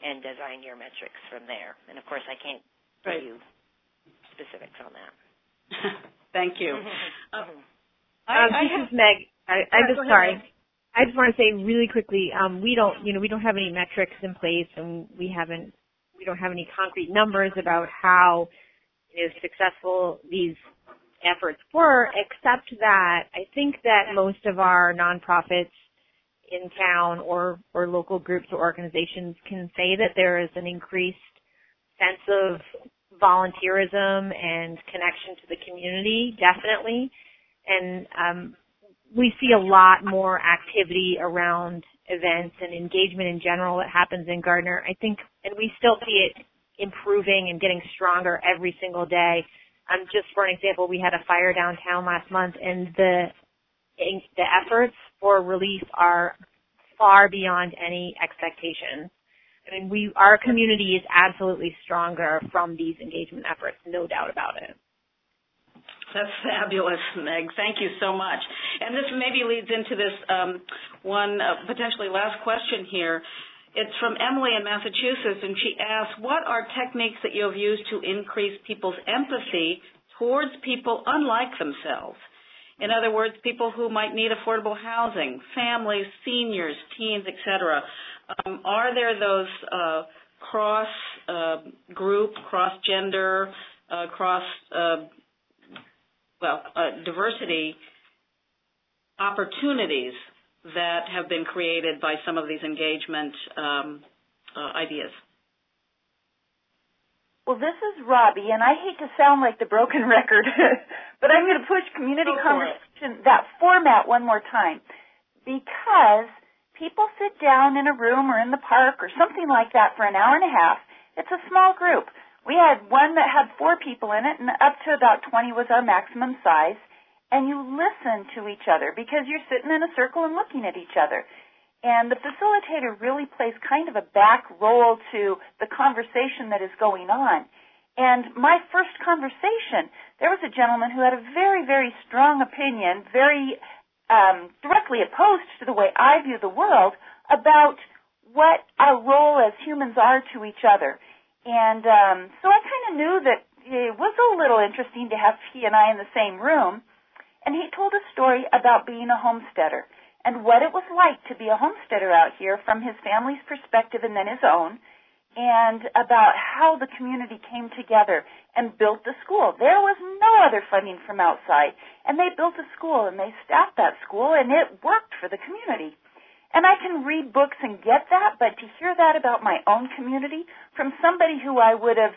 and design your metrics from there. And of course, I can't right. give you specifics on that. Thank you. uh, I, um, I this have, is Meg. I, I'm just sorry. I just want to say really quickly, um, we don't, you know, we don't have any metrics in place, and we haven't, we don't have any concrete numbers about how you know, successful these efforts were, except that I think that most of our nonprofits in town or or local groups or organizations can say that there is an increased sense of volunteerism and connection to the community, definitely. And um, we see a lot more activity around events and engagement in general that happens in Gardiner. I think, and we still see it improving and getting stronger every single day. Um, just for an example, we had a fire downtown last month, and the the efforts for relief are far beyond any expectations. I mean, we our community is absolutely stronger from these engagement efforts, no doubt about it. That's fabulous, Meg. Thank you so much. And this maybe leads into this um, one uh, potentially last question here. It's from Emily in Massachusetts, and she asks, what are techniques that you have used to increase people's empathy towards people unlike themselves? In other words, people who might need affordable housing, families, seniors, teens, etc. Um, are there those uh, cross uh, group, cross gender, uh, cross uh, well uh, diversity opportunities that have been created by some of these engagement um, uh, ideas? Well, this is Robby, and I hate to sound like the broken record, but I'm going to push community conversation, that format one more time, because people sit down in a room or in the park or something like that for an hour and a half. It's a small group. We had one that had four people in it, and up to about 20 was our maximum size. And you listen to each other because you're sitting in a circle and looking at each other. And the facilitator really plays kind of a back role to the conversation that is going on. And my first conversation, there was a gentleman who had a very, very strong opinion, very um, directly opposed to the way I view the world about what our role as humans are to each other. And um, so I kind of knew that it was a little interesting to have he and I in the same room. And he told a story about being a homesteader and what it was like to be a homesteader out here from his family's perspective and then his own, and about how the community came together and built the school. There was no other funding from outside, and they built a school and they staffed that school, and it worked for the community. And I can read books and get that, but to hear that about my own community from somebody who I would have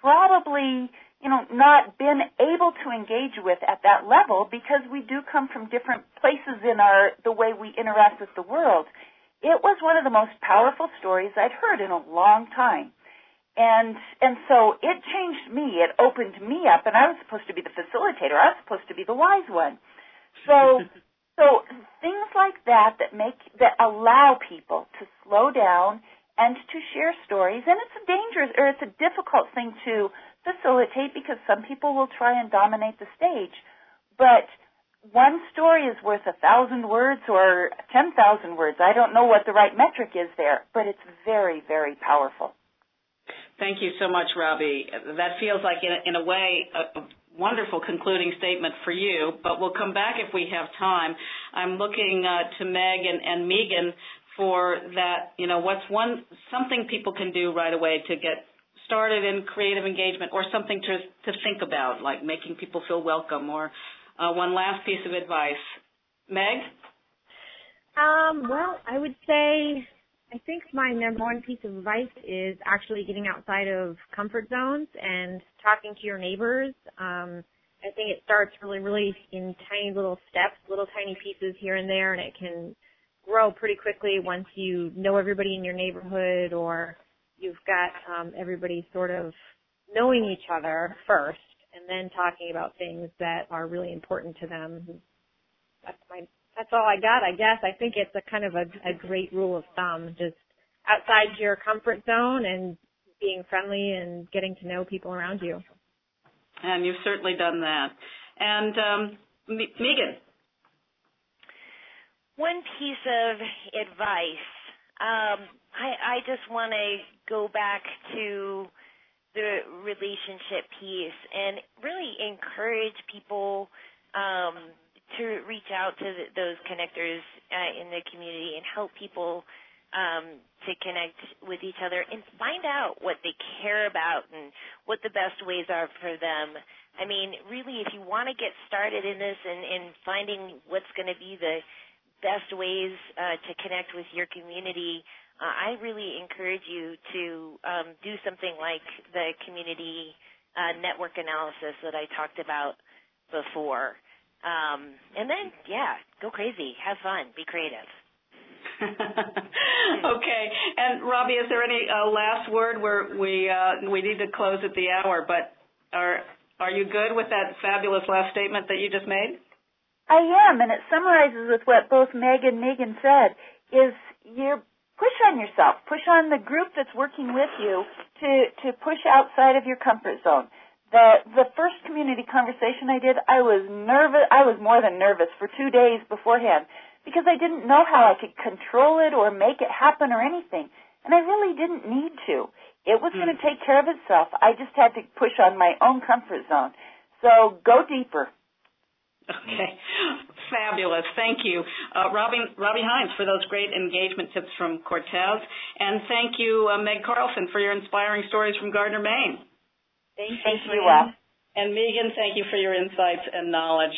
probably you know, not been able to engage with at that level because we do come from different places in our the way we interact with the world. It was one of the most powerful stories I'd heard in a long time. And and so it changed me. It opened me up and I was supposed to be the facilitator. I was supposed to be the wise one. So so things like that that make that allow people to slow down and to share stories and it's a dangerous or it's a difficult thing to facilitate because some people will try and dominate the stage. But one story is worth a thousand words or ten thousand words. I don't know what the right metric is there, but it's very, very powerful. Thank you so much, Robby. That feels like, in a, in a way, a, wonderful concluding statement for you, but we'll come back if we have time. I'm looking uh, to Meg and, and Meagan for that, you know, what's one, something people can do right away to get started in creative engagement or something to to think about, like making people feel welcome, or uh, one last piece of advice. Meg? Um, well, I would say I think my number one piece of advice is actually getting outside of comfort zones and talking to your neighbors. Um, I think it starts really, really in tiny little steps, little tiny pieces here and there, and it can grow pretty quickly once you know everybody in your neighborhood or you've got um, everybody sort of knowing each other first and then talking about things that are really important to them. That's my that's all I got, I guess. I think it's a kind of a, a great rule of thumb, just outside your comfort zone and being friendly and getting to know people around you. And you've certainly done that. And um, Meagan. One piece of advice. Um, I, I just want to go back to the relationship piece and really encourage people um, to reach out to those connectors uh, in the community and help people um, to connect with each other and find out what they care about and what the best ways are for them. I mean, really, if you want to get started in this and, and finding what's going to be the best ways uh, to connect with your community, uh, I really encourage you to um, do something like the community uh, network analysis that I talked about before. Um, and then, yeah, go crazy, have fun, be creative. okay, and Robby, is there any uh, last word? Where we uh, we need to close at the hour, but are are you good with that fabulous last statement that you just made? I am, and it summarizes with what both Meg and Meagan said. Is you're push on yourself, push on the group that's working with you to, to push outside of your comfort zone. The, the first community conversation I did, I was nervous, I was more than nervous for two days beforehand because I didn't know how I could control it or make it happen or anything. And I really didn't need to. It was mm. going to take care of itself. I just had to push on my own comfort zone. So go deeper. Okay. Fabulous. Thank you. Uh, Robby, Robby Henes for those great engagement tips from Cortez. And thank you, uh, Meg Carlson, for your inspiring stories from Gardiner, Maine. Thank you. Thank you, Well. And Meagan, thank you for your insights and knowledge.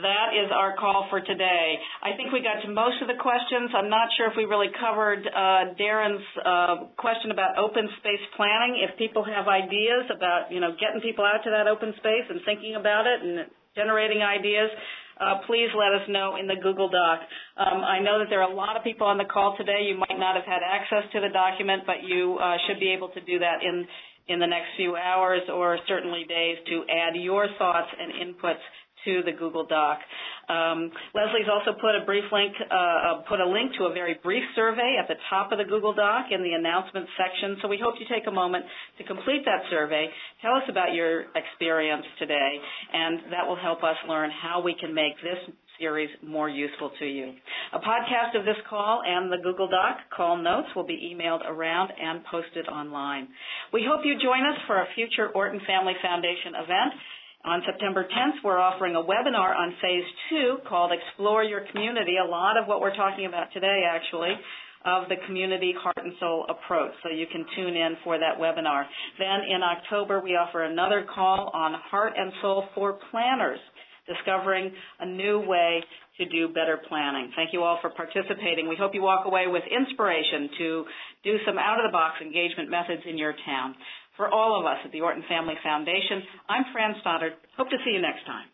That is our call for today. I think we got to most of the questions. I'm not sure if we really covered uh, Darren's uh, question about open space planning. If people have ideas about, you know, getting people out to that open space and thinking about it and generating ideas, uh, please let us know in the Google Doc. Um, I know that there are a lot of people on the call today. You might not have had access to the document, but you uh, should be able to do that in in the next few hours or certainly days to add your thoughts and inputs to the Google Doc. Um, Leslie's also put a brief link, uh, uh, put a link to a very brief survey at the top of the Google Doc in the announcements section. So we hope you take a moment to complete that survey. Tell us about your experience today, and that will help us learn how we can make this series more useful to you. A podcast of this call and the Google Doc call notes will be emailed around and posted online. We hope you join us for a future Orton Family Foundation event. On September 10th, we're offering a webinar on phase two called Explore Your Community. A lot of what we're talking about today, actually, of the community heart and soul approach. So you can tune in for that webinar. Then in October, we offer another call on heart and soul for planners discovering a new way to do better planning. Thank you all for participating. We hope you walk away with inspiration to do some out-of-the-box engagement methods in your town. For all of us at the Orton Family Foundation, I'm Fran Stoddard. Hope to see you next time.